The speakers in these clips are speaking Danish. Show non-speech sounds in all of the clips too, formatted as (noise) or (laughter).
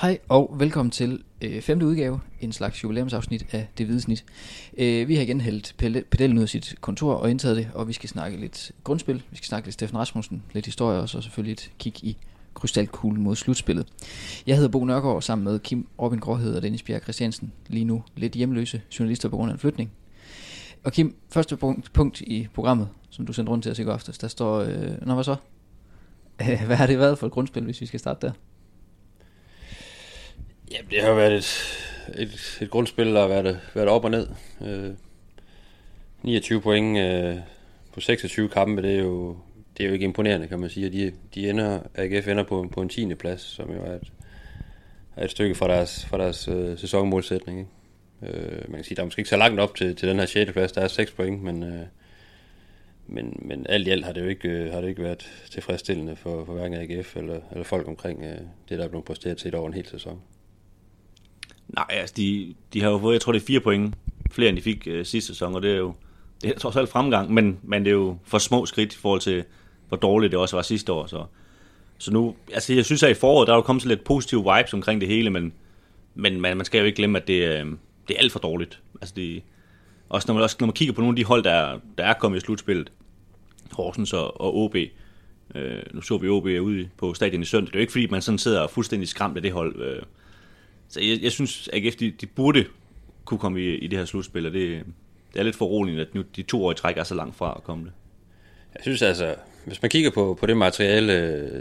Hej og velkommen til øh, femte udgave, en slags jubilæumsafsnit af Det Hvide Snit. Øh, vi har igen hældt pedellen ud af sit kontor og indtaget det, og vi skal snakke lidt grundspil, vi skal snakke lidt Steffen Rasmussen, lidt historie og så selvfølgelig et kig i krystalkuglen mod slutspillet. Jeg hedder Bo Nørgaard sammen med Kim Robin Gråhed og Dennis Bjerg Christiansen, lige nu lidt hjemløse journalister på grund af en flytning. Og Kim, første punkt, punkt i programmet, som du sendte rundt til os i går aftes, der står, øh, nå hvad så? (laughs) Hvad har det været for et grundspil, hvis vi skal starte der? Ja, det har været et, et, et grundspil, der har været, været op og ned. Øh, 29 point øh, på 26 kampe, det er jo, det er jo ikke imponerende, kan man sige. De, de ender, AGF ender på, på en 10. plads, som jo er et, er et stykke fra deres, fra deres øh, sæsonmålsætning. Ikke? Øh, man kan sige, der er måske ikke så langt op til, til den her 6. plads, der er 6 point, men, øh, men, men alt i alt har det jo ikke, øh, har det ikke været tilfredsstillende for, for hverken AGF eller, eller folk omkring øh, det, der er blevet præsteret til over en hel sæson. Nej, altså de, de har jo fået, jeg tror det er fire point flere end de fik øh, sidste sæson, og det er jo det er trods alt fremgang, men, men det er jo for små skridt i forhold til, hvor dårligt det også var sidste år. Så, så nu, altså jeg synes at i foråret, der er jo kommet sådan lidt positive vibes omkring det hele, men, men man, man skal jo ikke glemme, at det, øh, det er alt for dårligt. Altså det, også når man, også når man kigger på nogle af de hold, der, der er kommet i slutspillet, Horsens og, og OB, øh, nu så vi OB ude på stadion i søndag, det er jo ikke fordi, man sådan sidder fuldstændig skræmt af det hold. Øh, så jeg, jeg synes, at AGF de, de burde kunne komme i, i det her slutspil, og det, det er lidt for roligt, at nu de to år i træk er så langt fra at komme det. Jeg synes altså, hvis man kigger på, på det materiale,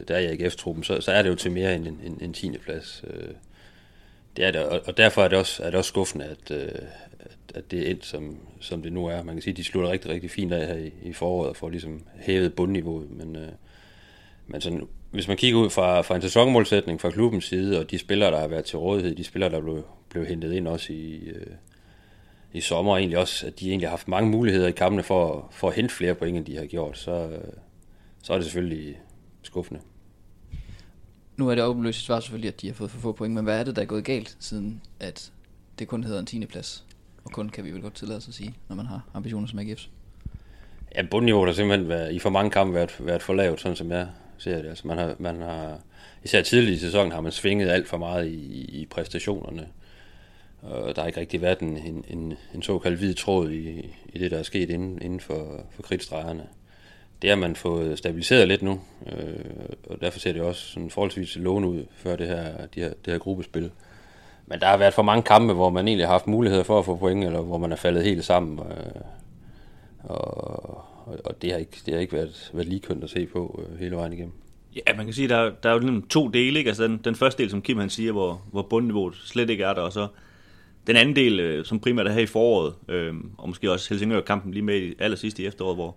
der er i AGF-truppen, så, så er det jo til mere end en, en, en 10. plads. Øh. Det er det, og derfor er det også, er det også skuffende, at, øh, at, at det er endt, som, som det nu er. Man kan sige, at de slutter rigtig, rigtig fint af her i, i foråret for ligesom hævet bundniveauet, men, øh, men sådan hvis man kigger ud fra, fra en sæsonmålsætning fra klubbens side, og de spillere, der har været til rådighed, de spillere, der blev, blev hentet ind også i, øh, i sommer, og egentlig også, at de egentlig har haft mange muligheder i kampene for, for at hente flere point, end de har gjort, så, øh, så er det selvfølgelig skuffende. Nu er det åbenløst svar selvfølgelig, at de har fået for få point, men hvad er det, der er gået galt, siden at det kun hedder en 10. plads? Og kun kan vi vel godt tillade os at sige, når man har ambitioner som AGF's. Ja, bundniveauet har simpelthen været, i for mange kampe været, været for lavt, sådan som jeg ser det. Altså man har, man har, især tidligt i sæsonen har man svinget alt for meget i, i præstationerne. Og der har ikke rigtig været en, en, en, en såkaldt hvid tråd i, i det, der er sket inden, inden for, for kridtstregerne. Det har man fået stabiliseret lidt nu, øh, og derfor ser det også sådan forholdsvis lovende ud før det her, de her, det her gruppespil. Men der har været for mange kampe, hvor man egentlig har haft muligheder for at få point, eller hvor man er faldet helt sammen. Øh, og, og, og det har ikke, det har ikke været, været lige kønt at se på øh, hele vejen igennem. Ja, man kan sige, der, der er jo ligesom to dele. Ikke? Altså den, den første del, som Kim han siger, hvor, hvor bundniveauet slet ikke er der, og så den anden del, øh, som primært er her i foråret, øh, og måske også Helsingør-kampen lige med i allersidst i efteråret, hvor,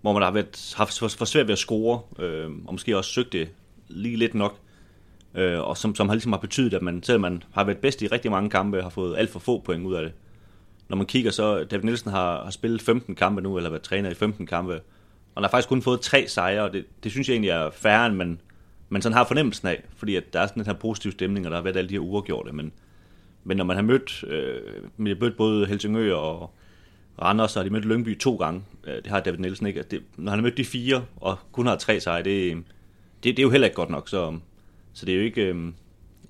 hvor man har været, haft for, for svært ved at score, øh, og måske også søgt det lige lidt nok, øh, og som, som har, ligesom har betydet, at man, selvom man har været bedst i rigtig mange kampe, har fået alt for få point ud af det når man kigger, så David Nielsen har, har spillet 15 kampe nu, eller været træner i 15 kampe, og han har faktisk kun fået tre sejre, og det, det synes jeg egentlig er færre, end man, man sådan har fornemmelsen af, fordi at der er sådan en her positiv stemning, og der har været alle de her uafgjorte, men, men når man har mødt, øh, man har mødt både Helsingør og Randers, så har de mødt Lyngby to gange, øh, det har David Nielsen ikke, det, når han har mødt de fire, og kun har tre sejre, det, det, det er jo heller ikke godt nok, så, så det er jo ikke, øh,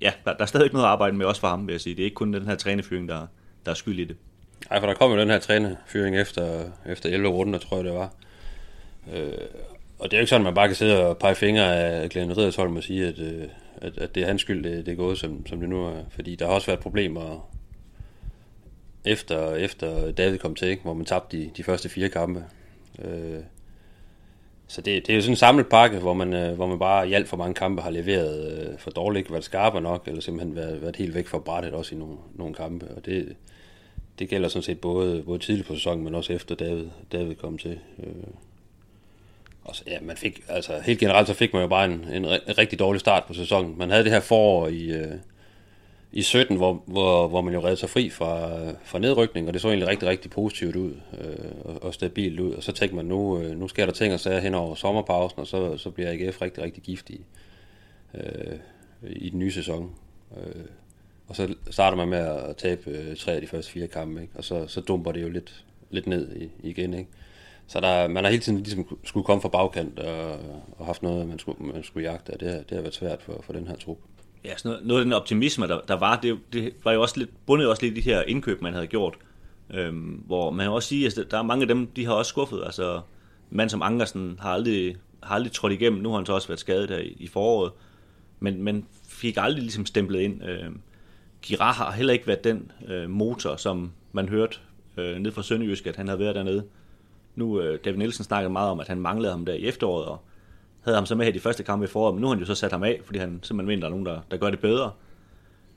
ja, der, der er stadig noget at arbejde med også for ham, vil jeg sige, det er ikke kun den her trænerfyring, der, der er skyld i det. Nej, for der kom jo den her trænerfyring efter, efter 11 runder, tror jeg det var. Øh, og det er jo ikke sådan, at man bare kan sidde og pege fingre af Glenn Riddersholm og sige, at, øh, at, at det er hans skyld, det, det er gået, som, som det nu er. Fordi der har også været problemer efter, efter David kom til, ikke? hvor man tabte de, de første fire kampe. Øh, så det, det er jo sådan en samlet pakke, hvor man, øh, hvor man bare i alt for mange kampe har leveret øh, for dårligt, ikke været skarpe nok, eller simpelthen været, været helt væk fra brættet også i nogle, nogle kampe. Og det, det gælder sådan set både, både tidligt på sæsonen, men også efter David, David kom til. Øh. Og så, ja, man fik, altså helt generelt så fik man jo bare en, en, en rigtig dårlig start på sæsonen. Man havde det her forår i, øh, i 17, hvor, hvor, hvor man jo redde sig fri fra, fra nedrykning, og det så egentlig rigtig, rigtig positivt ud øh, og, og stabilt ud. Og så tænkte man, nu, øh, nu sker der ting og sager hen over sommerpausen, og så, så bliver AGF rigtig, rigtig giftig øh, i den nye sæson. Øh, og så starter man med at tabe øh, tre af de første fire kampe, ikke? og så, så dumper det jo lidt, lidt ned i, igen. Ikke? Så der, man har hele tiden ligesom skulle komme fra bagkant og, og haft noget, man skulle, man skulle jagte, og det, det har været svært for, for den her trup. Ja, sådan noget, noget af den optimisme, der, der var, det, det var jo også lidt, bundet også lidt i de her indkøb, man havde gjort. Øhm, hvor man også sige, at der er mange af dem, de har også skuffet. Altså, mand som Ankersen har aldrig, har aldrig trådt igennem. Nu har han så også været skadet der i, i foråret. Men, men fik aldrig ligesom stemplet ind. Øhm, Girard har heller ikke været den øh, motor, som man hørte øh, ned fra Sønderjysk, at han havde været dernede. Nu, øh, David Nielsen snakkede meget om, at han manglede ham der i efteråret, og havde ham så med i de første kampe i foråret, men nu har han jo så sat ham af, fordi han simpelthen mener, der er nogen, der, der gør det bedre.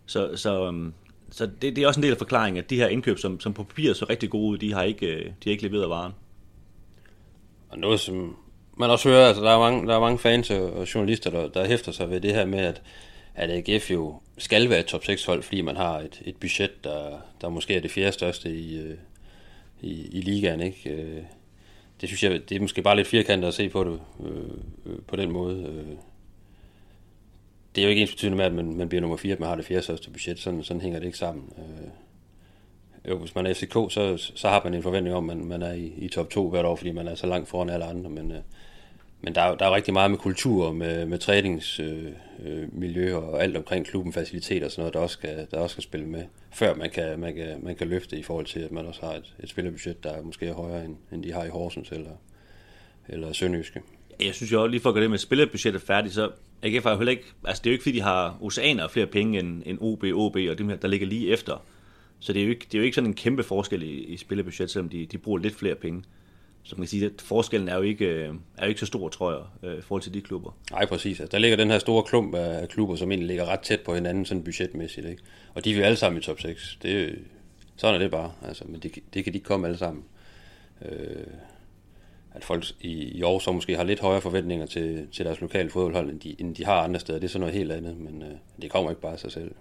Så, så, øh, så det, det, er også en del af forklaringen, at de her indkøb, som, som på papiret så rigtig gode ud, de har ikke, øh, de har ikke leveret varen. Og noget, som man også hører, altså der er mange, der er mange fans og journalister, der, der hæfter sig ved det her med, at, at AGF jo skal være et top 6 hold, fordi man har et, et budget, der, der måske er det fjerde største i, øh, i, i ligaen, ikke? Øh, det synes jeg, det er måske bare lidt firkantet at se på det øh, øh, på den måde. Øh. Det er jo ikke ens betydende med, at man, man bliver nummer 4, at man har det fjerde største budget. Sådan, sådan hænger det ikke sammen. Øh. Jo, hvis man er FCK, så, så har man en forventning om, at man, man er i, i top 2 hvert år, fordi man er så langt foran alle andre. Men, øh, men der er, der er rigtig meget med kultur, med, med træningsmiljø øh, øh og alt omkring klubben, faciliteter og sådan noget, der også skal, der også skal spille med, før man kan, man, kan, man kan løfte i forhold til, at man også har et, et spillerbudget, der er måske er højere, end, end de har i Horsens eller, eller Sønderjyske. Jeg synes jo også, lige for at gøre det med spillerbudgettet færdigt, så AGF har heller ikke, altså det er jo ikke fordi, de har oceaner flere penge end, end OB, OB og dem her, der ligger lige efter. Så det er jo ikke, det er jo ikke sådan en kæmpe forskel i, i spillerbudget, selvom de, de bruger lidt flere penge. Så man kan sige, at forskellen er jo ikke, øh, er jo ikke så stor, tror jeg, øh, i forhold til de klubber. Nej, præcis. Altså, der ligger den her store klump af klubber, som egentlig ligger ret tæt på hinanden, sådan budgetmæssigt. Ikke? Og de er alle sammen i top 6. Det, sådan er det bare. Altså, men det, det kan de ikke komme alle sammen. Øh, at folk i, i år så måske har lidt højere forventninger til, til deres lokale fodboldhold, end de, end de har andre steder. Det er sådan noget helt andet, men øh, det kommer ikke bare af sig selv.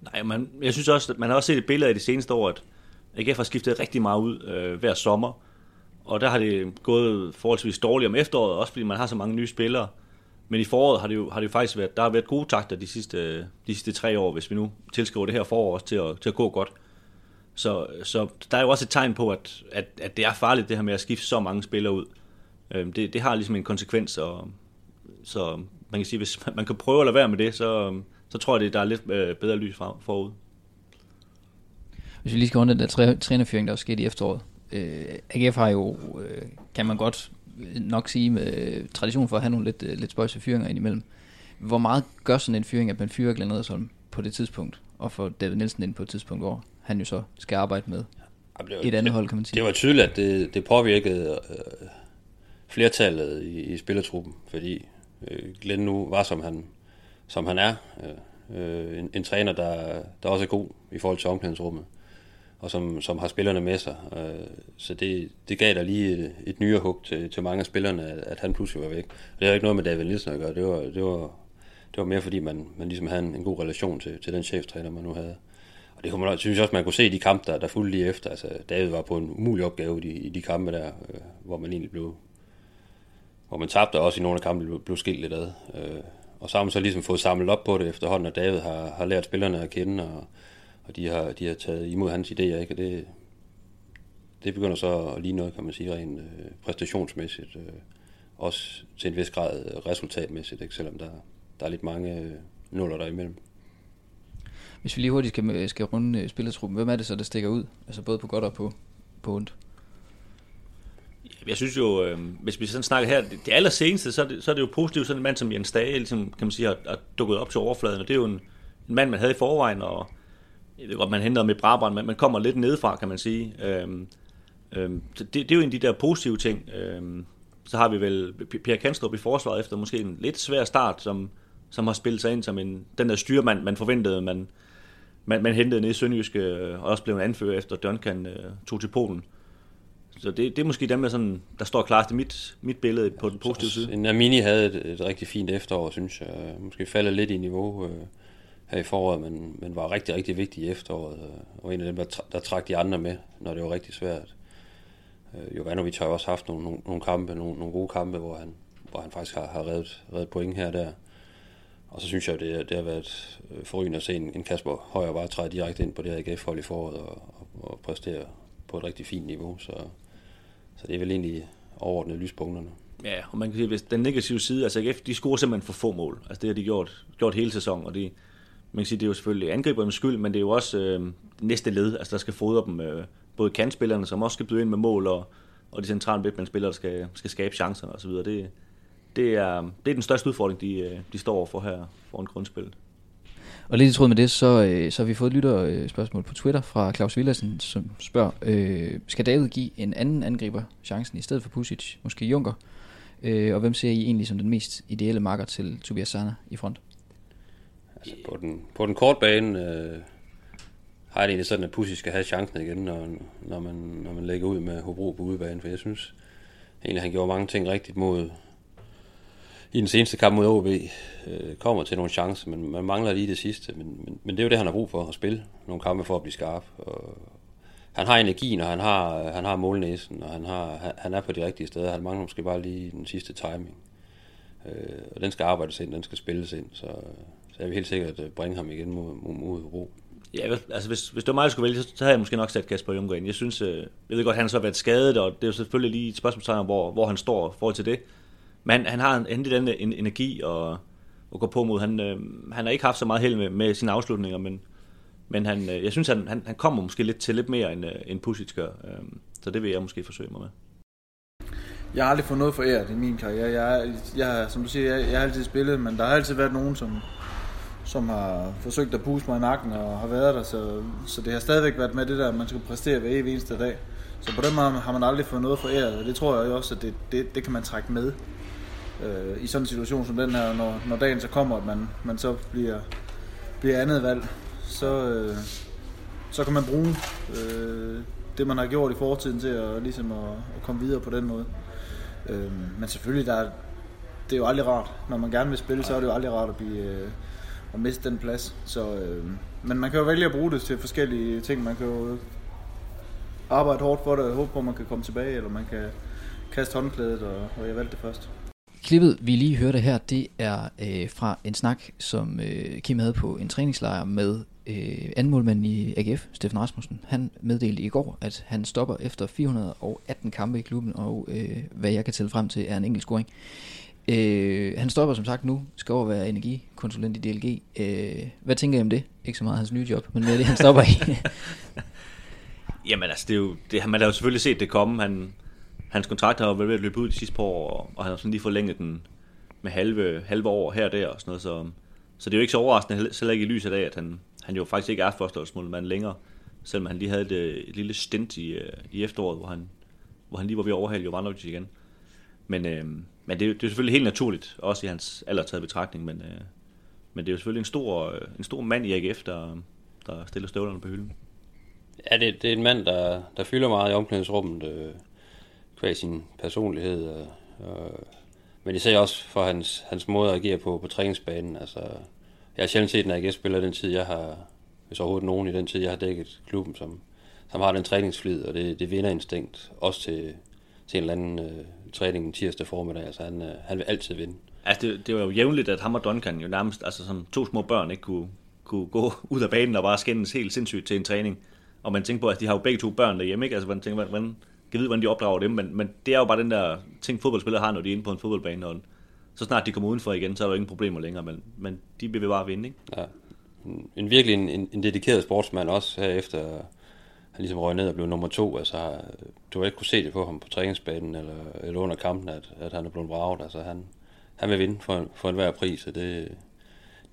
Nej, man, jeg synes også, at man har også set et billede af de seneste år, at AGF har skiftet rigtig meget ud øh, hver sommer og der har det gået forholdsvis dårligt om efteråret, også fordi man har så mange nye spillere. Men i foråret har det jo, har det jo faktisk været, der har været gode takter de sidste, de sidste tre år, hvis vi nu tilskriver det her forår også til at, til at gå godt. Så, så der er jo også et tegn på, at, at, at det er farligt det her med at skifte så mange spillere ud. Øhm, det, det har ligesom en konsekvens, og, så man kan sige, hvis man kan prøve at lade være med det, så, så tror jeg, at der er lidt øh, bedre lys forud. Hvis vi lige skal runde den der trænerfyring, der er sket i efteråret, øh, AGF har jo, øh, kan man godt nok sige, med øh, tradition for at have nogle lidt, øh, lidt spøjse fyringer indimellem. Hvor meget gør sådan en fyring, at man fyrer Glenn Edersholm på det tidspunkt, og får David Nielsen ind på et tidspunkt, hvor han jo så skal arbejde med ja, var, et andet hold, kan man sige. Det var tydeligt, at det, det påvirkede øh, flertallet i, i spillertruppen, fordi øh, Glenn nu var, som han, som han er. Øh, en, en træner, der, der også er god i forhold til omklædningsrummet og som, som har spillerne med sig. Øh, så det, det gav der lige et, et nyere hug til, til mange af spillerne, at, at han pludselig var væk. Og det har ikke noget med David Nielsen at gøre, det var, det var, det var mere fordi, man, man ligesom havde en, en god relation til, til den cheftræner, man nu havde. Og det kunne man, synes jeg også, man kunne se i de kampe, der, der fulgte lige efter. Altså, David var på en umulig opgave i de, i de kampe der, øh, hvor man egentlig blev... Hvor man tabte, også i nogle af kampene blev, blev skilt lidt ad. Øh, og så har man så ligesom fået samlet op på det efterhånden, og David har, har lært spillerne at kende, og, og de har, de har taget imod hans idéer, ikke? og det, det begynder så at ligne noget, kan man sige, rent øh, præstationsmæssigt, øh, også til en vis grad resultatmæssigt, ikke? selvom der, der er lidt mange øh, nuller der imellem. Hvis vi lige hurtigt skal, skal runde øh, spillertruppen, hvem er det så, der stikker ud? Altså både på godt og på, på ondt? Jeg synes jo, øh, hvis vi sådan snakker her, det, det aller seneste, så er det, så er det jo positivt, sådan en mand som Jens Dage, ligesom, kan man sige, har, har dukket op til overfladen, og det er jo en, en mand, man havde i forvejen, og jeg ved godt, man henter med Brabrand, men man kommer lidt nedefra, kan man sige. Øhm, øhm, det, det er jo en af de der positive ting. Øhm, så har vi vel Pierre Kanstrup i forsvaret efter måske en lidt svær start, som, som har spillet sig ind som en, den der styrmand, man forventede, man, man, man hentede ned i Sønderjyske, og også blev en anfører efter Duncan øh, tog til Polen. Så det, det er måske dem, der, sådan, der står klart i mit, mit billede på den positive side. En havde et, et rigtig fint efterår, synes jeg. Måske falder lidt i niveau. Øh her i foråret, men, men var rigtig, rigtig vigtig i efteråret, øh, og en af dem, der, der trak de andre med, når det var rigtig svært. Øh, Jovanovic har jo også haft nogle, nogle, nogle kampe, nogle, nogle gode kampe, hvor han, hvor han faktisk har, har reddet, reddet point her og der. Og så synes jeg, det, det har været øh, forrygende at se en, en Kasper Højer bare træde direkte ind på det her AGF-hold i foråret og, og, og præstere på et rigtig fint niveau. Så, så det er vel egentlig overordnet lyspunkterne. Ja, og man kan sige, hvis den negative side, altså AGF, de scorer simpelthen for få mål. Altså det har de gjort, gjort hele sæsonen, og det, man kan sige, det er jo selvfølgelig angribernes skyld, men det er jo også øh, næste led, altså der skal fodre dem, øh, både kantspillerne, som også skal byde ind med mål, og, og de centrale midtbanespillere, der skal, skal skabe chancerne og så videre. Det, det, er, det er den største udfordring, de, øh, de står overfor her foran grundspillet. Og lidt i tråd med det, så, øh, så har vi fået et lytterspørgsmål på Twitter fra Claus Villersen, som spørger, øh, skal David give en anden angriber chancen i stedet for Pusic, måske Junker? Øh, og hvem ser I egentlig som den mest ideelle marker til Tobias Sana i front? Altså på den, på den korte bane øh, har jeg det egentlig sådan, at Pussy skal have chancen igen, når, når, man, når man lægger ud med Hobro på udebane, for jeg synes egentlig, han gjorde mange ting rigtigt mod, i den seneste kamp mod OB øh, kommer til nogle chancer, men man mangler lige det sidste. Men, men, men det er jo det, han har brug for, at spille nogle kampe for at blive skarp. Og han har energien, og han har, han har målnæsen, og han, har, han er på de rigtige steder. Han mangler måske bare lige den sidste timing. Øh, og den skal arbejdes ind, den skal spilles ind, så, så jeg vil helt sikkert øh, bringe ham igen mod, mod, mod Hobro. Ja, altså hvis, hvis det var mig, der skulle vælge, så havde jeg måske nok sat Kasper Junker ind. Jeg synes, øh, jeg ved godt, han har så været skadet, og det er jo selvfølgelig lige et spørgsmål, hvor, hvor han står i forhold til det. Men han har endelig den en, energi og, at gå på mod. Han, øh, han har ikke haft så meget held med, med sine afslutninger, men, men han, øh, jeg synes, han, han, han kommer måske lidt til lidt mere, end, øh, end Pusic gør. Øh, så det vil jeg måske forsøge mig med. Jeg har aldrig fået noget for æret i min karriere. Jeg, jeg, som du siger, jeg, jeg har altid spillet, men der har altid været nogen, som, som har forsøgt at puste mig i nakken og har været der, så, så det har stadigvæk været med det der, at man skal præstere hver evig eneste dag. Så på den måde har man aldrig fået noget foræret, og det tror jeg også, at det, det, det kan man trække med øh, i sådan en situation som den her, når, når dagen så kommer, at man, man så bliver, bliver andet valg, så, øh, så kan man bruge øh, det, man har gjort i fortiden til at, ligesom at, at komme videre på den måde. Øh, men selvfølgelig, der er, det er jo aldrig rart. Når man gerne vil spille, så er det jo aldrig rart at, blive, øh, at miste den plads. Så, øh, men man kan jo vælge at bruge det til forskellige ting. Man kan jo arbejde hårdt for det og håbe på, at man kan komme tilbage, eller man kan kaste håndklædet, og, og jeg valgte det først. Klippet, vi lige hørte her, det er øh, fra en snak, som øh, Kim havde på en træningslejr med øh, anmålmanden i AGF, Steffen Rasmussen. Han meddelte i går, at han stopper efter 418 kampe i klubben, og øh, hvad jeg kan tælle frem til, er en enkelt scoring. Øh, han stopper som sagt nu, skal over være energikonsulent i DLG. Øh, hvad tænker I om det? Ikke så meget hans nye job, men mere det, han stopper i. (laughs) Jamen altså, det er jo, det, man har jo selvfølgelig set det komme. Han, hans kontrakt har jo været ved at løbe ud de sidste par år, og, og han har sådan lige forlænget den med halve, halve år her og der og sådan noget, så, så det er jo ikke så overraskende, selv ikke i lyset af, at han, han jo faktisk ikke er forståelsesmålmand længere, selvom han lige havde et, øh, et lille stint i, øh, i efteråret, hvor han, hvor han lige var ved at overhale Jovanovic igen. Men, øh, men det, er, det er selvfølgelig helt naturligt, også i hans alder taget betragtning, men, øh, men det er jo selvfølgelig en stor, øh, en stor mand i AGF, der, der stiller støvlerne på hylden. Ja, det, det er en mand, der, der fylder meget i omklædningsrummet. Øh kvæg sin personlighed. Men og, men især også for hans, hans måde at agere på på træningsbanen. Altså, jeg har sjældent set en AGF-spiller den tid, jeg har, hvis overhovedet nogen i den tid, jeg har dækket klubben, som, som har den træningsflid, og det, det vinder instinkt, også til, til en eller anden uh, træning tirsdag formiddag. Altså, han, uh, han vil altid vinde. Altså, det, det var jo jævnligt, at ham og Duncan jo nærmest, altså som to små børn, ikke kunne, kunne gå (laughs) ud af banen og bare skændes helt sindssygt til en træning. Og man tænker på, at de har jo begge to børn derhjemme, ikke? Altså, man tænker, hvordan, kan vide, hvordan de opdrager dem, men, men det er jo bare den der ting, fodboldspillere har, når de er inde på en fodboldbane, og så snart de kommer udenfor igen, så er der jo ingen problemer længere, men, men de vil bare vinde, ikke? Ja. En, en virkelig en, en, en dedikeret sportsmand også her efter ligesom røg ned og blev nummer to. Altså, du har ikke kunne se det på ham på træningsbanen eller, eller under kampen, at, at han er blevet braget. Altså, han, han vil vinde for, for enhver pris, og det,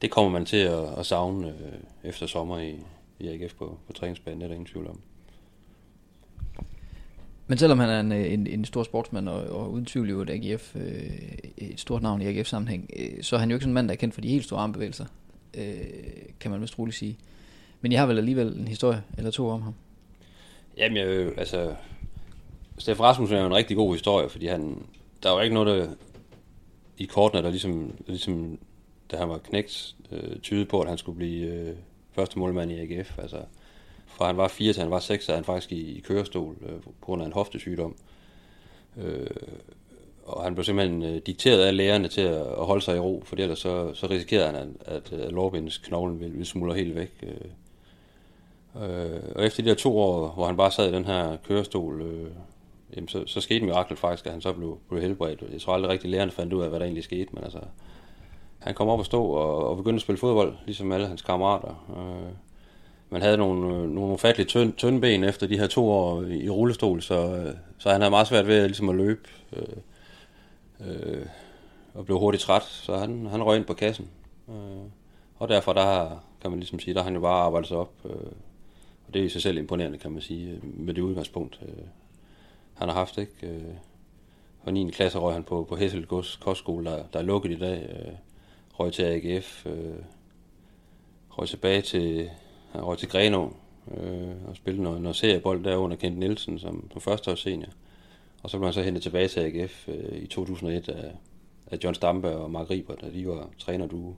det kommer man til at, at savne øh, efter sommer i, i AGF på, på træningsbanen, det er der ingen tvivl om. Men selvom han er en, en, en stor sportsmand, og, og uden tvivl jo et AGF, øh, et stort navn i AGF-sammenhæng, øh, så er han jo ikke sådan en mand, der er kendt for de helt store armbevægelser, øh, kan man vist roligt sige. Men jeg har vel alligevel en historie eller to om ham. Jamen, jeg, altså, Steffen Rasmussen er jo en rigtig god historie, fordi han, der var ikke noget der, i kortene, der ligesom, ligesom da han var knægt, øh, tydede på, at han skulle blive øh, første målmand i AGF. Altså, fra han var 4 til han var 6, er han faktisk i, i kørestol øh, på grund af en hoftesygdom. Øh, og han blev simpelthen øh, dikteret af lærerne til at, at holde sig i ro, for ellers så, så risikerede han, at, at lårbindsknoglen ville, ville smuldre helt væk. Øh, øh, og efter de der to år, hvor han bare sad i den her kørestol, øh, jamen så, så skete mirakel faktisk, at han så blev, blev helbredt. Jeg tror aldrig rigtig lærerne fandt ud af, hvad der egentlig skete, men altså, han kom op og stå og, og begyndte at spille fodbold, ligesom alle hans kammerater. Øh, man havde nogle, øh, nogle ufatteligt tynd, tynde ben efter de her to år i, i rullestol, så, øh, så han havde meget svært ved ligesom at løbe. Øh, øh, og blev hurtigt træt, så han, han røg ind på kassen. Øh, og derfor der kan man ligesom sige, der har han jo bare arbejdet sig op. Øh, og det er i sig selv imponerende, kan man sige, øh, med det udgangspunkt, øh, han har haft. Ikke? Øh, og 9. klasse røg han på, på Hesselgods kostskole, der, der er lukket i dag. Øh, røg til AGF. Øh, røg tilbage til, han røg til Grenå øh, og spillede noget, noget seriebold der under Kent Nielsen som, som førsteårs senior. Og så blev han så hentet tilbage til AGF øh, i 2001 af, af John Stampe og Mark Riber, da de var trænerduo.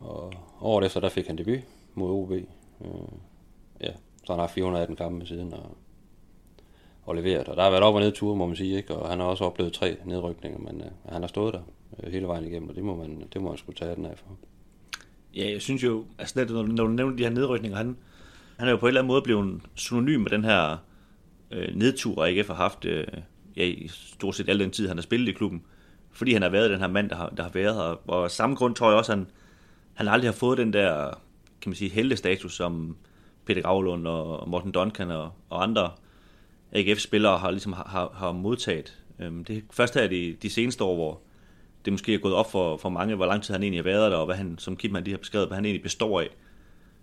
Og året efter, der fik han debut mod OB. Øh, ja, så han har 418 kampe siden og, og leveret. Og der har været op og ned ture, må man sige, ikke? og han har også oplevet tre nedrykninger, men øh, han har stået der øh, hele vejen igennem, og det må man, det må man skulle tage den af for. Ja, jeg synes jo, altså net, når, når du nævner de her nedrykninger, han, han er jo på en eller anden måde blevet synonym med den her øh, nedtur, AGF har haft øh, ja, i stort set al den tid, han har spillet i klubben. Fordi han har været den her mand, der har, der har været her. Og samme grund tror jeg også, han, han aldrig har fået den der, kan man sige, heldestatus, som Peter Gravlund og Morten Duncan og, og andre AGF-spillere har, ligesom har, har, modtaget. Øhm, det er først her de, de seneste år, hvor det måske er gået op for, for mange, hvor lang tid han egentlig har været der, og hvad han, som Kim han lige har beskrevet, hvad han egentlig består af.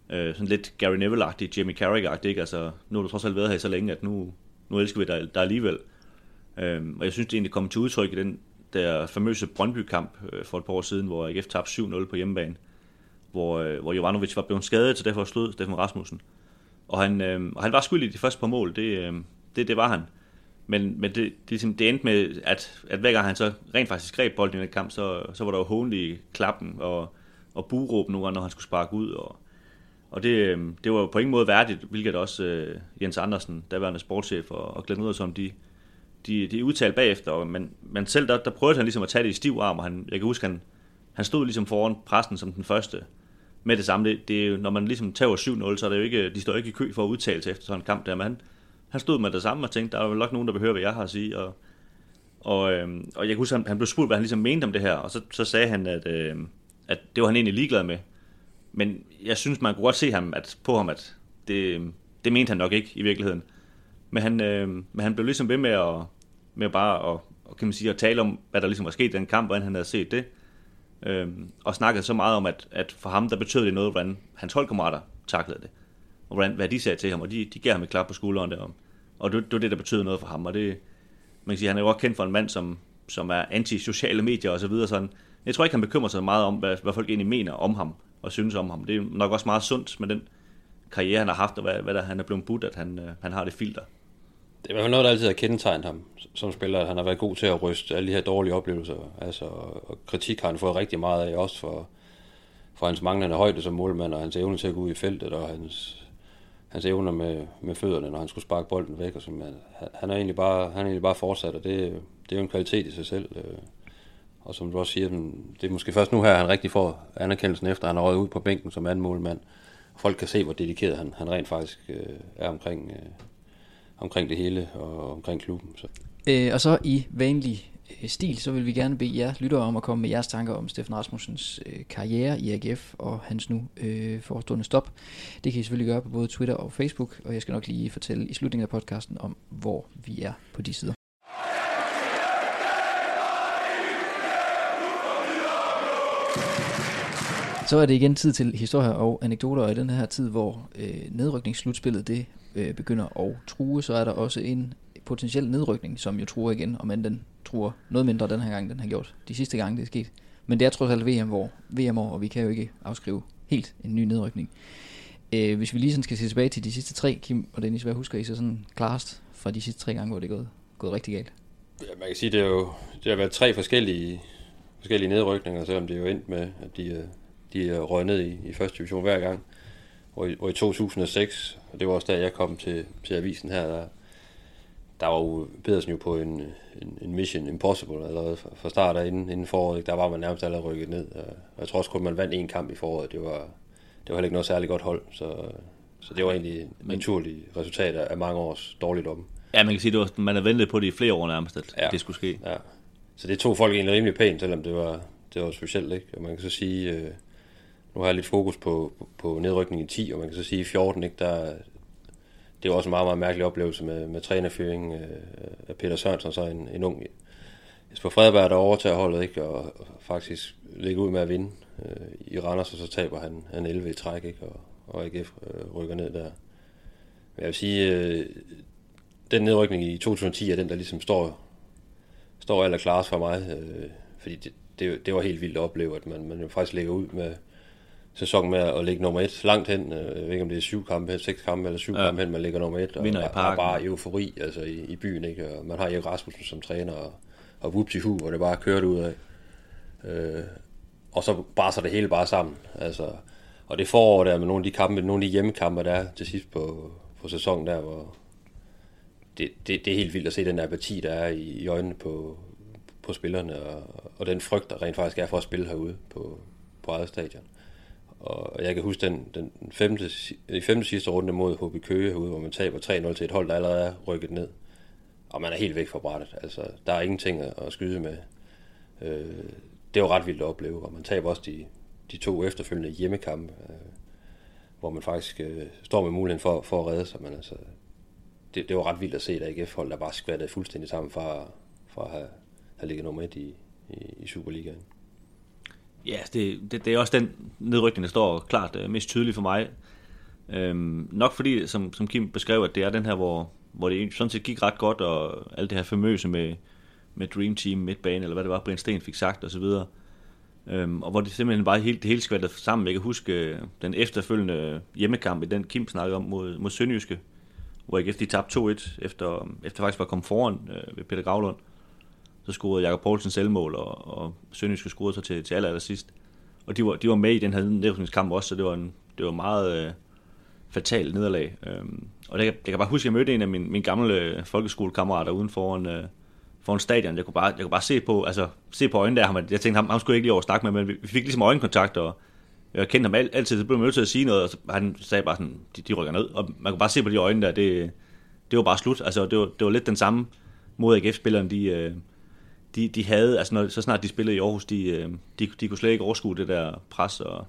Øh, sådan lidt Gary Neville-agtigt, Jimmy Carragher-agtigt, ikke? Altså, nu har du trods alt været her så længe, at nu, nu elsker vi dig, dig alligevel. Øhm, og jeg synes, det egentlig kom til udtryk i den der famøse Brøndby-kamp øh, for et par år siden, hvor AGF tabte 7-0 på hjemmebane, hvor, øh, hvor Jovanovic var blevet skadet, så derfor stod Steffen Rasmussen. Og han, øh, og han var skyldig i de første par mål, det, øh, det, det var han. Men, men det, det, ligesom, det endte med, at, at hver gang han så rent faktisk greb bolden i den kamp, så, så var der jo håndelig klappen og, og buråb nogle gange, når han skulle sparke ud. Og, og det, øh, det var på ingen måde værdigt, hvilket også øh, Jens Andersen, daværende sportschef, og, og Glenn Udersom, de, de, de udtalte bagefter. Men, men selv der, der prøvede han ligesom at tage det i stiv arm, og han, jeg kan huske, han, han stod ligesom foran pressen som den første med det samme. Det, det er jo, når man ligesom tager 7-0, så er det jo ikke, de står ikke i kø for at udtale sig efter sådan en kamp der, men han, han stod med det samme og tænkte, der er jo nok nogen, der behøver, hvad jeg har at sige. Og, og, øh, og jeg kan huske, han, han blev spurgt, hvad han ligesom mente om det her, og så, så sagde han, at, øh, at det var han egentlig ligeglad med. Men jeg synes, man kunne godt se ham, at, på ham, at det, det mente han nok ikke i virkeligheden. Men han, øh, men han blev ligesom ved med at, med bare at, og kan man sige, at tale om, hvad der ligesom var sket i den kamp, hvordan han havde set det øh, og snakkede så meget om, at, at for ham, der betød det noget, hvordan hans holdkammerater taklede det og hvordan, hvad de sagde til ham, og de, de gav ham et klap på skulderen derom. Og det, det var det, der betød noget for ham, og det, man kan sige, han er jo også kendt for en mand, som, som er anti-sociale medier og så videre. Sådan. Jeg tror ikke, han bekymrer sig meget om, hvad, hvad folk egentlig mener om ham og synes om ham. Det er nok også meget sundt med den karriere, han har haft, og hvad, hvad der, han er blevet budt, at han, øh, han har det filter. Det er i hvert fald noget, der altid har kendetegnet ham som spiller, at han har været god til at ryste alle de her dårlige oplevelser. Altså, og kritik har han fået rigtig meget af, også for, for hans manglende højde som målmand, og hans evne til at gå ud i feltet, og hans hans evner med, med fødderne, når han skulle sparke bolden væk. Og sådan. han, er egentlig bare, han er egentlig bare fortsat, og det, det er jo en kvalitet i sig selv. Øh. Og som du også siger, det er måske først nu her, han rigtig får anerkendelsen efter, at han har røget ud på bænken som anden målmand. Folk kan se, hvor dedikeret han, han rent faktisk øh, er omkring, øh, omkring det hele og omkring klubben. Så. Øh, og så i vanlig øh, stil, så vil vi gerne bede jer lyttere om at komme med jeres tanker om Steffen Rasmussens øh, karriere i AGF og hans nu øh, forestående stop. Det kan I selvfølgelig gøre på både Twitter og Facebook, og jeg skal nok lige fortælle i slutningen af podcasten om, hvor vi er på de sider. Så er det igen tid til historier og anekdoter, og i den her tid, hvor øh, nedrykningsslutspillet det øh, begynder at true, så er der også en potentiel nedrykning, som jo truer igen, om end den truer noget mindre den her gang, den har gjort de sidste gange, det er sket. Men det er trods alt VM, hvor VM år, og vi kan jo ikke afskrive helt en ny nedrykning. Øh, hvis vi lige sådan skal se tilbage til de sidste tre, Kim og Dennis, hvad husker I så sådan klarest fra de sidste tre gange, hvor det er gået, gået rigtig galt? Ja, man kan sige, det, er jo, det har været tre forskellige, forskellige nedrykninger, selvom det er jo endt med, at de, de er røget ned i, i første division hver gang. Og i, og i 2006, og det var også da jeg kom til, til avisen her, der, der var jo Pedersen jo på en, en, en Mission Impossible allerede fra, fra start af inden, inden foråret. Der var man nærmest allerede rykket ned. Og jeg tror også kun, man vandt en kamp i foråret. Det var, det var heller ikke noget særligt godt hold. Så, så det var egentlig et naturligt resultat af mange års dårligdom. Ja, man kan sige, at man har ventet på det i flere år nærmest, at ja. det skulle ske. Ja. Så det tog folk egentlig rimelig pænt, selvom det var, det var specielt. Ikke? Og man kan så sige, øh, nu har jeg lidt fokus på, på, på nedrykning i 10, og man kan så sige, i 14, ikke, der, det var også en meget, meget mærkelig oplevelse med, med trænerføring øh, af Peter Sørensen, så en, en ung Jesper Fredberg, der overtager holdet, ikke, og, og faktisk ligger ud med at vinde øh, i Randers, og så taber han, han 11 i træk, ikke, og, og AGF øh, rykker ned der. Men jeg vil sige, øh, den nedrykning i 2010 er den, der ligesom står, står aller for mig, øh, fordi det, det, det var helt vildt at opleve, at man, man faktisk ligger ud med sæsonen med at ligge nummer et langt hen. Øh, jeg ved ikke, om det er syv kampe, seks kampe eller syv ja. kampe hen, man ligger nummer et. Og Vinder i parken. bare eufori altså i, i byen. Ikke? Og man har Erik Rasmussen som træner, og, og whoop hu, hvor det bare kørt ud af. Øh, og så bare så det hele bare sammen. Altså, og det forår der med nogle af de kampe, nogle af de hjemmekampe, der er til sidst på, på sæsonen der, hvor det, det, det er helt vildt at se den apati, der er i, i øjnene på, på spillerne, og, og den frygt, der rent faktisk er for at spille herude på, på eget stadion. Og jeg kan huske den, den femte, i femte sidste runde mod HB Køge herude, hvor man taber 3-0 til et hold, der allerede er rykket ned. Og man er helt væk fra brættet. Altså, der er ingenting at skyde med. Øh, det var ret vildt at opleve, og man taber også de, de to efterfølgende hjemmekampe, øh, hvor man faktisk øh, står med muligheden for, for at redde sig. Men altså, det, det var ret vildt at se et AGF-hold, der bare skvattede fuldstændig sammen for, for at have, have ligget nummer et i, i, i Superligaen. Ja, altså, det, det, det er også den nedrykning, der står klart øh, mest tydeligt for mig. Øhm, nok fordi, som, som Kim beskrev, at det er den her, hvor, hvor det sådan set gik ret godt, og alt det her famøse med, med Dream Team midtbane, eller hvad det var, Brian Sten fik sagt osv., Øhm, og hvor det simpelthen bare helt, det hele skvattet sammen. Jeg kan huske øh, den efterfølgende øh, hjemmekamp i den Kim snakkede om mod, mod Sønderjyske, hvor AGF de tabte 2-1, efter, efter faktisk var kommet foran øh, ved Peter Gravlund så scorede Jakob Poulsen selvmål, og, og Sønderjyske scorede så til, til aller, aller sidst. Og de var, de var med i den her nedrykningskamp også, så det var, en, det var meget øh, fatalt nederlag. Øhm, og det, jeg kan bare huske, at jeg mødte en af mine, mine gamle øh, folkeskolekammerater uden foran, øh, foran stadion. Jeg kunne, bare, jeg kunne bare se på, altså, se på øjnene der. Ham, jeg tænkte, ham, ham skulle jeg ikke lige over snakke med, men vi, vi fik ligesom øjenkontakt, og jeg kendte ham altid, så blev jeg nødt til at sige noget, og så, han sagde bare sådan, de, de rykker ned. Og man kunne bare se på de øjne der, det, det var bare slut. Altså, det var, det var lidt den samme måde, AGF-spillerne, de, øh, de, de havde, altså når, så snart de spillede i Aarhus, de, øh, de, de kunne slet ikke overskue det der pres, og,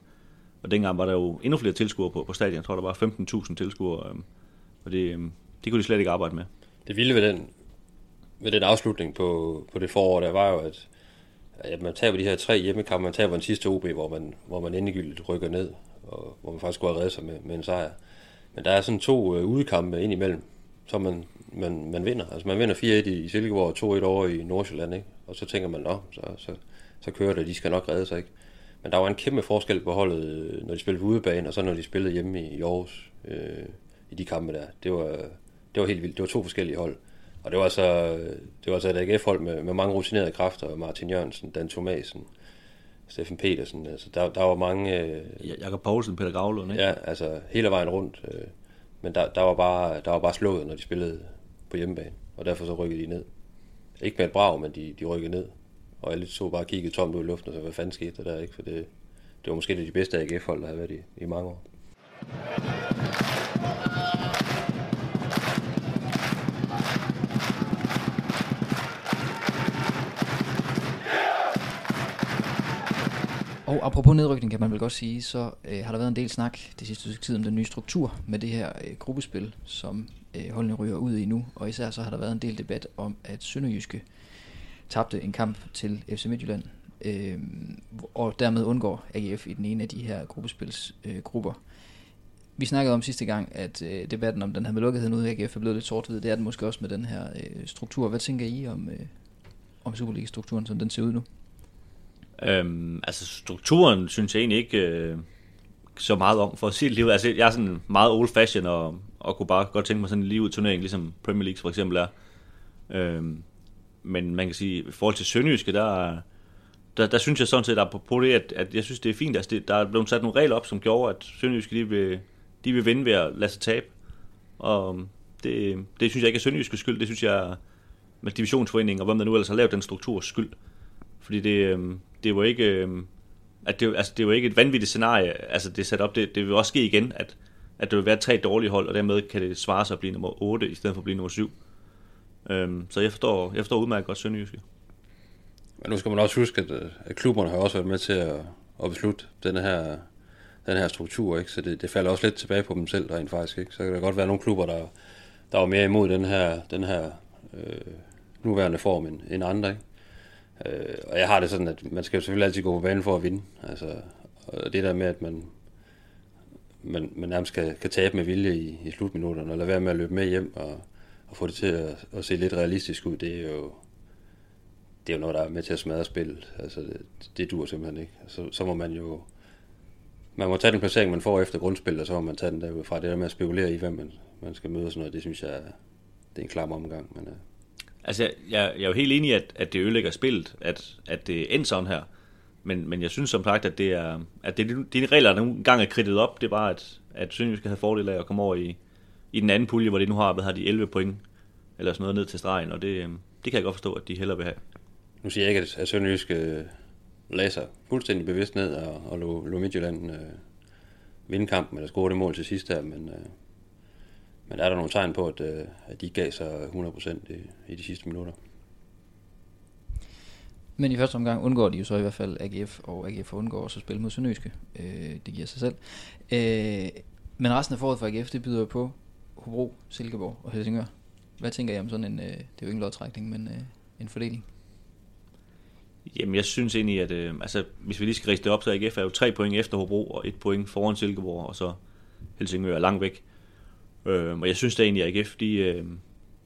og dengang var der jo endnu flere tilskuere på, på stadion. Jeg tror, der var 15.000 tilskuere, øh, og det, øh, det kunne de slet ikke arbejde med. Det vilde ved den, ved den afslutning på, på det forår, der var jo, at, at man taber de her tre hjemmekampe, man taber den sidste OB, hvor man, hvor man endegyldigt rykker ned, og hvor man faktisk kunne have reddet sig med, med en sejr. Men der er sådan to øh, indimellem, så man, man, man vinder. Altså man vinder 4-1 i Silkeborg og 2-1 over i Nordsjælland, ikke? Og så tænker man, nå, så, så, så kører det, de skal nok redde sig, ikke? Men der var en kæmpe forskel på holdet, når de spillede på udebane, og så når de spillede hjemme i Aarhus øh, i de kampe der. Det var, det var helt vildt. Det var to forskellige hold. Og det var så, det var så et AGF-hold med, med mange rutinerede kræfter. Martin Jørgensen, Dan Thomasen, Steffen Petersen. Altså, der, der var mange... Øh, Jakob Poulsen, Peter Gravlund, ikke? Ja, altså hele vejen rundt. Øh, men der, der, var bare, der var bare slået, når de spillede på hjemmebane, og derfor så rykkede de ned. Ikke med et brag, men de, de rykkede ned. Og alle så bare kiggede tomt ud i luften, og så hvad fanden skete der der, ikke? For det, det var måske det de bedste AGF-hold, der havde været i, i mange år. Og apropos nedrykning kan man vel godt sige, så øh, har der været en del snak det sidste stykke tid om den nye struktur med det her øh, gruppespil, som øh, holdene ryger ud i nu. Og især så har der været en del debat om, at Sønderjyske tabte en kamp til FC Midtjylland, øh, og dermed undgår AGF i den ene af de her gruppespilsgrupper. Øh, vi snakkede om sidste gang, at øh, debatten om den her med lukketheden ude i AGF er blevet lidt sort-hvid. Det er den måske også med den her øh, struktur. Hvad tænker I om, øh, om Superliga-strukturen, som den ser ud nu? Øhm, altså strukturen synes jeg egentlig ikke øh, så meget om for at sige liv. Altså jeg er sådan meget old fashion og, og kunne bare godt tænke mig sådan en livet turnering, ligesom Premier League for eksempel er. Øhm, men man kan sige, i forhold til Sønderjyske, der, der, der synes jeg sådan set, apropos det, at, at jeg synes, det er fint. Altså det, der er blevet sat nogle regler op, som gjorde, at Sønderjyske de vil, de vil vinde ved at lade sig tabe. Og øhm, det, det synes jeg ikke er Sønderjyske skyld, det synes jeg med divisionsforeningen, og hvem der nu ellers har lavet den struktur skyld. Fordi det, øhm, det var ikke... Øh, at det, altså, det var ikke et vanvittigt scenarie, altså det er sat op, det, det vil også ske igen, at, at der vil være tre dårlige hold, og dermed kan det svare sig at blive nummer 8, i stedet for at blive nummer 7. Øhm, så jeg forstår, jeg forstår udmærket godt Sønderjyske. Men nu skal man også huske, at, øh, at klubberne har også været med til at, at beslutte den her, den her struktur, ikke? så det, det falder også lidt tilbage på dem selv rent faktisk. Ikke? Så kan der godt være nogle klubber, der, der var mere imod den her, den her øh, nuværende form end, end andre. Ikke? Øh, og jeg har det sådan, at man skal jo selvfølgelig altid gå på banen for at vinde. Altså, og det der med, at man, man, man nærmest kan, kan tabe med vilje i, i slutminutterne, og lade være med at løbe med hjem og, og få det til at, at se lidt realistisk ud, det er jo, det er jo noget, der er med til at smadre spillet. Altså, det, det dur simpelthen ikke. Så, så må man jo... Man må tage den placering, man får efter grundspillet, og så må man tage den derudfra. Det der med at spekulere i, hvem man, man skal møde og sådan noget, det synes jeg, det er en klam omgang. Men, øh, Altså, jeg, jeg, jeg er jo helt enig i, at, at det ødelægger spillet, at, at det endte sådan her. Men, men jeg synes som sagt, at det er, at det, de regler, der nogle gange er kridtet op, det er bare, at, at Sønderjysk skal have fordel af at komme over i, i den anden pulje, hvor de nu har, hvad har de 11 point, eller sådan noget ned til stregen, og det, øhm, det kan jeg godt forstå, at de hellere vil have. Nu siger jeg ikke, at Sønderjysk øh, læser fuldstændig bevidst ned og, og lå, lå Midtjylland øh, vinde kampen, eller score det mål til sidst her, men, øh, men er der nogle tegn på, at, øh, at de gav sig 100% i, i de sidste minutter? Men i første omgang undgår de jo så i hvert fald AGF, og AGF undgår også at spille mod Sønderjyske. Øh, det giver sig selv. Øh, men resten af foråret for AGF, det byder jo på Hobro, Silkeborg og Helsingør. Hvad tænker I om sådan en, øh, det er jo ikke en lodtrækning, men øh, en fordeling? Jamen, jeg synes egentlig, at øh, altså, hvis vi lige skal riste det op, så AGF er jo tre point efter Hobro, og et point foran Silkeborg, og så Helsingør er langt væk. Øh, og jeg synes da egentlig, at AGF, de, øh,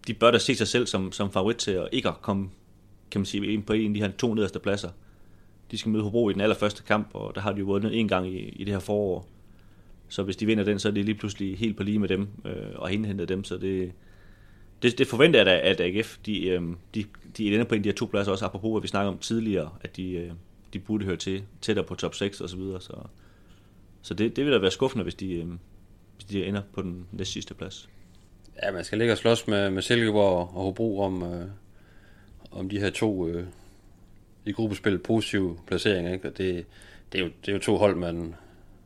de bør da se sig selv som, som favorit til at ikke at komme kan man sige, på en af de her to nederste pladser. De skal møde Hobro i den allerførste kamp, og der har de jo vundet en gang i, i det her forår. Så hvis de vinder den, så er det lige pludselig helt på lige med dem, øh, og indhentet dem, så det, det, det forventer jeg da, at AGF, de, øh, de, de ender på en af de her to pladser, også apropos, at vi snakker om tidligere, at de, øh, de burde høre til tættere på top 6 og så videre, så, så det, det vil da være skuffende, hvis de, øh, hvis de ender på den næst sidste plads. Ja, man skal ligge og slås med, med Silkeborg og Hobro om, øh, om de her to øh, i gruppespil positive placeringer. Ikke? Og det, det, er jo, det er jo to hold, man,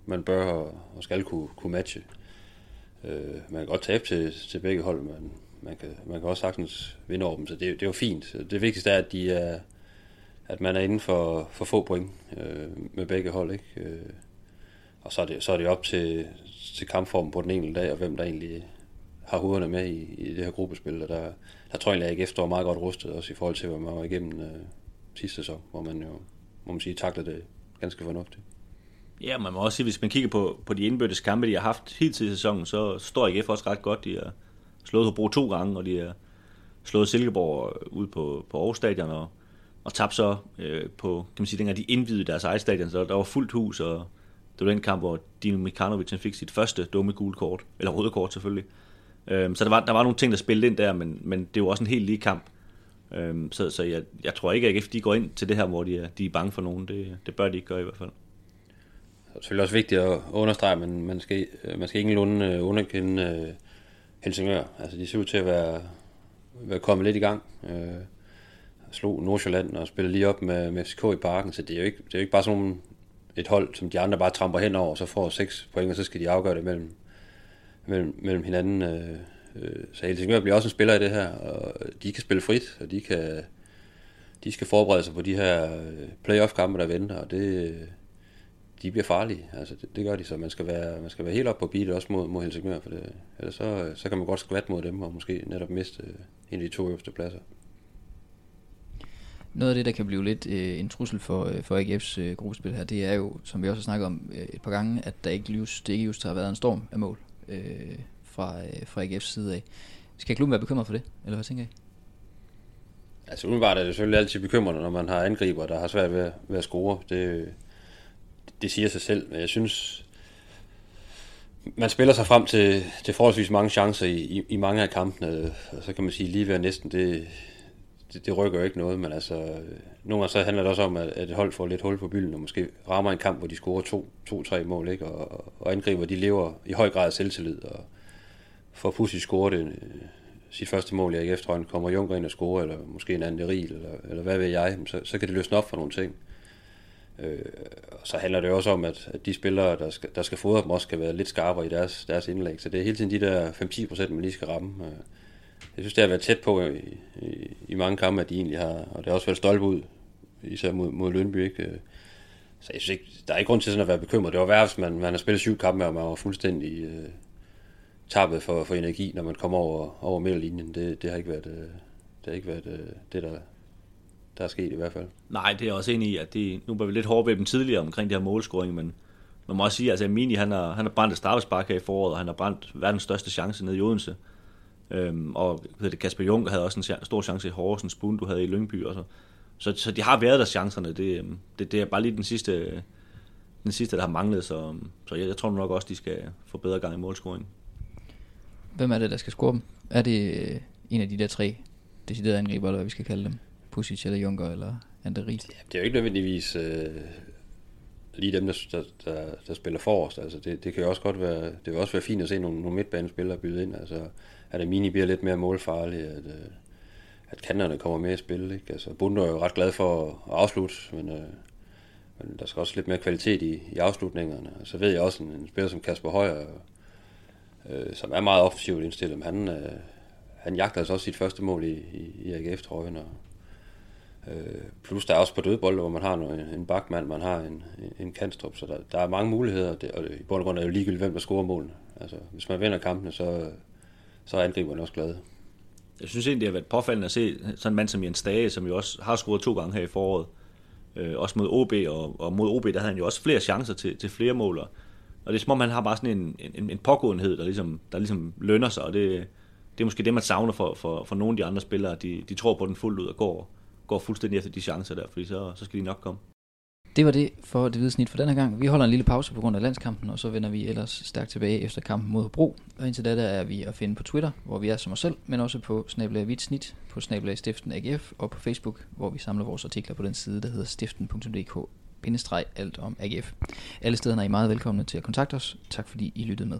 man bør og, og skal kunne, kunne matche. Øh, man kan godt tabe til, til begge hold, men man kan, man kan også sagtens vinde over dem, så det, det er jo fint. Det vigtigste er, at, de er, at man er inden for, for få point øh, med begge hold. Ikke? Øh, og så er, det, så er det op til, til kampformen på den enkelte dag, og hvem der egentlig har hovederne med i, i det her gruppespil. Og der, der tror jeg egentlig, at AGF står meget godt rustet, også i forhold til, hvad man var igennem øh, sidste sæson, hvor man jo, må man sige, takler det ganske fornuftigt. Ja, man må også sige, hvis man kigger på, på de indbyrdes kampe, de har haft helt til sæsonen, så står AGF også ret godt. De har slået Hobro to gange, og de har slået Silkeborg øh, ud på, på Aarhus Stadion, og, og tabt så øh, på, kan man sige, dengang de indvidede deres eget stadion, så der var fuldt hus, og det var den kamp, hvor Dino Mikanovic fik sit første dumme gule kort, eller røde kort selvfølgelig. Øhm, så der var, der var nogle ting, der spillede ind der, men, men det var også en helt lige kamp. Øhm, så så jeg, jeg tror ikke, at AGF de går ind til det her, hvor de er, de er bange for nogen. Det, det bør de ikke gøre i hvert fald. Det er selvfølgelig også vigtigt at understrege, men man skal, man skal ikke lunde øh, underkende øh, Helsingør. Altså, de ser ud til at være, være kommet lidt i gang. Uh, slog Nordsjælland og spillede lige op med, med FCK i parken, så det er jo ikke, det er jo ikke bare sådan et hold, som de andre bare tramper hen over, og så får seks point, og så skal de afgøre det mellem, mellem, mellem hinanden. Øh, øh, så Helsingør bliver også en spiller i det her, og de kan spille frit, og de kan de skal forberede sig på de her øh, playoff-kampe, der venter, og det, øh, de bliver farlige. Altså, det, det gør de, så man skal være, man skal være helt op på beatet også mod, mod Helsingør, for det, ellers så, øh, så kan man godt skvatte mod dem, og måske netop miste en af de to øverste pladser. Noget af det, der kan blive lidt øh, en trussel for, øh, for AGF's øh, gruppespil her, det er jo, som vi også har snakket om øh, et par gange, at der ikke just, det ikke just har været en storm af mål øh, fra, øh, fra AGF's side af. Skal klubben være bekymret for det, eller hvad tænker I? Altså umiddelbart er det selvfølgelig altid bekymrende, når man har angriber, der har svært ved, ved at score. Det, det siger sig selv, men jeg synes, man spiller sig frem til, til forholdsvis mange chancer i, i, i mange af kampene, og så kan man sige lige ved næsten, det, det, det rykker jo ikke noget, men altså, øh, nogle gange så handler det også om, at, at et hold får lidt hul på bylden, og måske rammer en kamp, hvor de scorer to-tre to, mål, ikke? Og, og angriber, de lever i høj grad af selvtillid, og får pludselig scoret det, øh, sit første mål i AGF, tror kommer Junker ind og scorer, eller måske en anden ril, eller, eller hvad ved jeg, så, så kan det løsne op for nogle ting. Øh, og så handler det også om, at, at de spillere, der skal, der skal fodre dem, også skal være lidt skarpere i deres, deres indlæg. Så det er hele tiden de der 5-10 procent, man lige skal ramme. Øh, jeg synes, det har været tæt på i, i, i mange kampe, at de egentlig har, og det har også været stolpe ud, især mod, mod Lønby, ikke? Øh, så jeg synes ikke, der er ikke grund til sådan at være bekymret. Det var værre, hvis man, man har spillet syv kampe, og man var fuldstændig øh, tabet for, for energi, når man kommer over, over midterlinjen. Det, det har ikke været, øh, det, har ikke været øh, det, der, der er sket i hvert fald. Nej, det er jeg også enig i, at det, nu var vi lidt hårde ved dem tidligere omkring det her målscoring, men man må også sige, at altså, Mini, han har, han har brændt et straffespark her i foråret, og han har brændt verdens største chance ned i Odense. Øhm, og hvad det, Kasper Juncker havde også en stor chance i Horsens, Bund, du havde i Lyngby og så. Så, så de har været der chancerne. Det, øhm, det, det er bare lige den sidste, den sidste, der har manglet, så, så jeg, jeg tror nok også, de skal få bedre gang i målscoring. Hvem er det, der skal score dem? Er det øh, en af de der tre deciderede angriber, eller hvad vi skal kalde dem? Pusic eller Junker eller Anderi? Ja, det er jo ikke nødvendigvis øh, lige dem, der, der, der, der spiller forrest. Altså, det, det kan jo også godt være, det vil også være fint at se nogle, nogle midtbanespillere byde ind. Altså, at Amini bliver lidt mere målfarlig, at, øh, at kanterne kommer mere i spil. Ikke? Altså, Bunder er jo ret glad for at afslutte, men, øh, men der skal også lidt mere kvalitet i, i afslutningerne. Og så ved jeg også, en, en spiller som Kasper Højer, øh, som er meget offensivt indstillet, men han, øh, han jagter altså også sit første mål i, i, i AGF-trøjen, og, Øh, plus der er også på dødbold, hvor man har en, en bakmand, man har en, en kantstrup, så der, der er mange muligheder, det, og i bund og grund er det jo ligegyldigt, hvem der scorer målene. Altså, hvis man vinder kampene, så, så er angriberne også glade. Jeg synes egentlig, det har været påfaldende at se sådan en mand som Jens Dage, som jo også har scoret to gange her i foråret. Øh, også mod OB, og, og mod OB, der havde han jo også flere chancer til, til flere måler. Og det er som om, han har bare sådan en, en, en pågåenhed, der ligesom, der ligesom lønner sig, og det, det er måske det, man savner for, for, for nogle af de andre spillere. De, de tror på den fuldt ud og går, går fuldstændig efter de chancer der, fordi så, så skal de nok komme. Det var det for det hvide snit for denne gang. Vi holder en lille pause på grund af landskampen, og så vender vi ellers stærkt tilbage efter kampen mod Bro. Og indtil da der er vi at finde på Twitter, hvor vi er som os selv, men også på snabelag snit, på snablag stiften AGF, og på Facebook, hvor vi samler vores artikler på den side, der hedder stiften.dk alt om AGF. Alle stederne er I meget velkomne til at kontakte os. Tak fordi I lyttede med.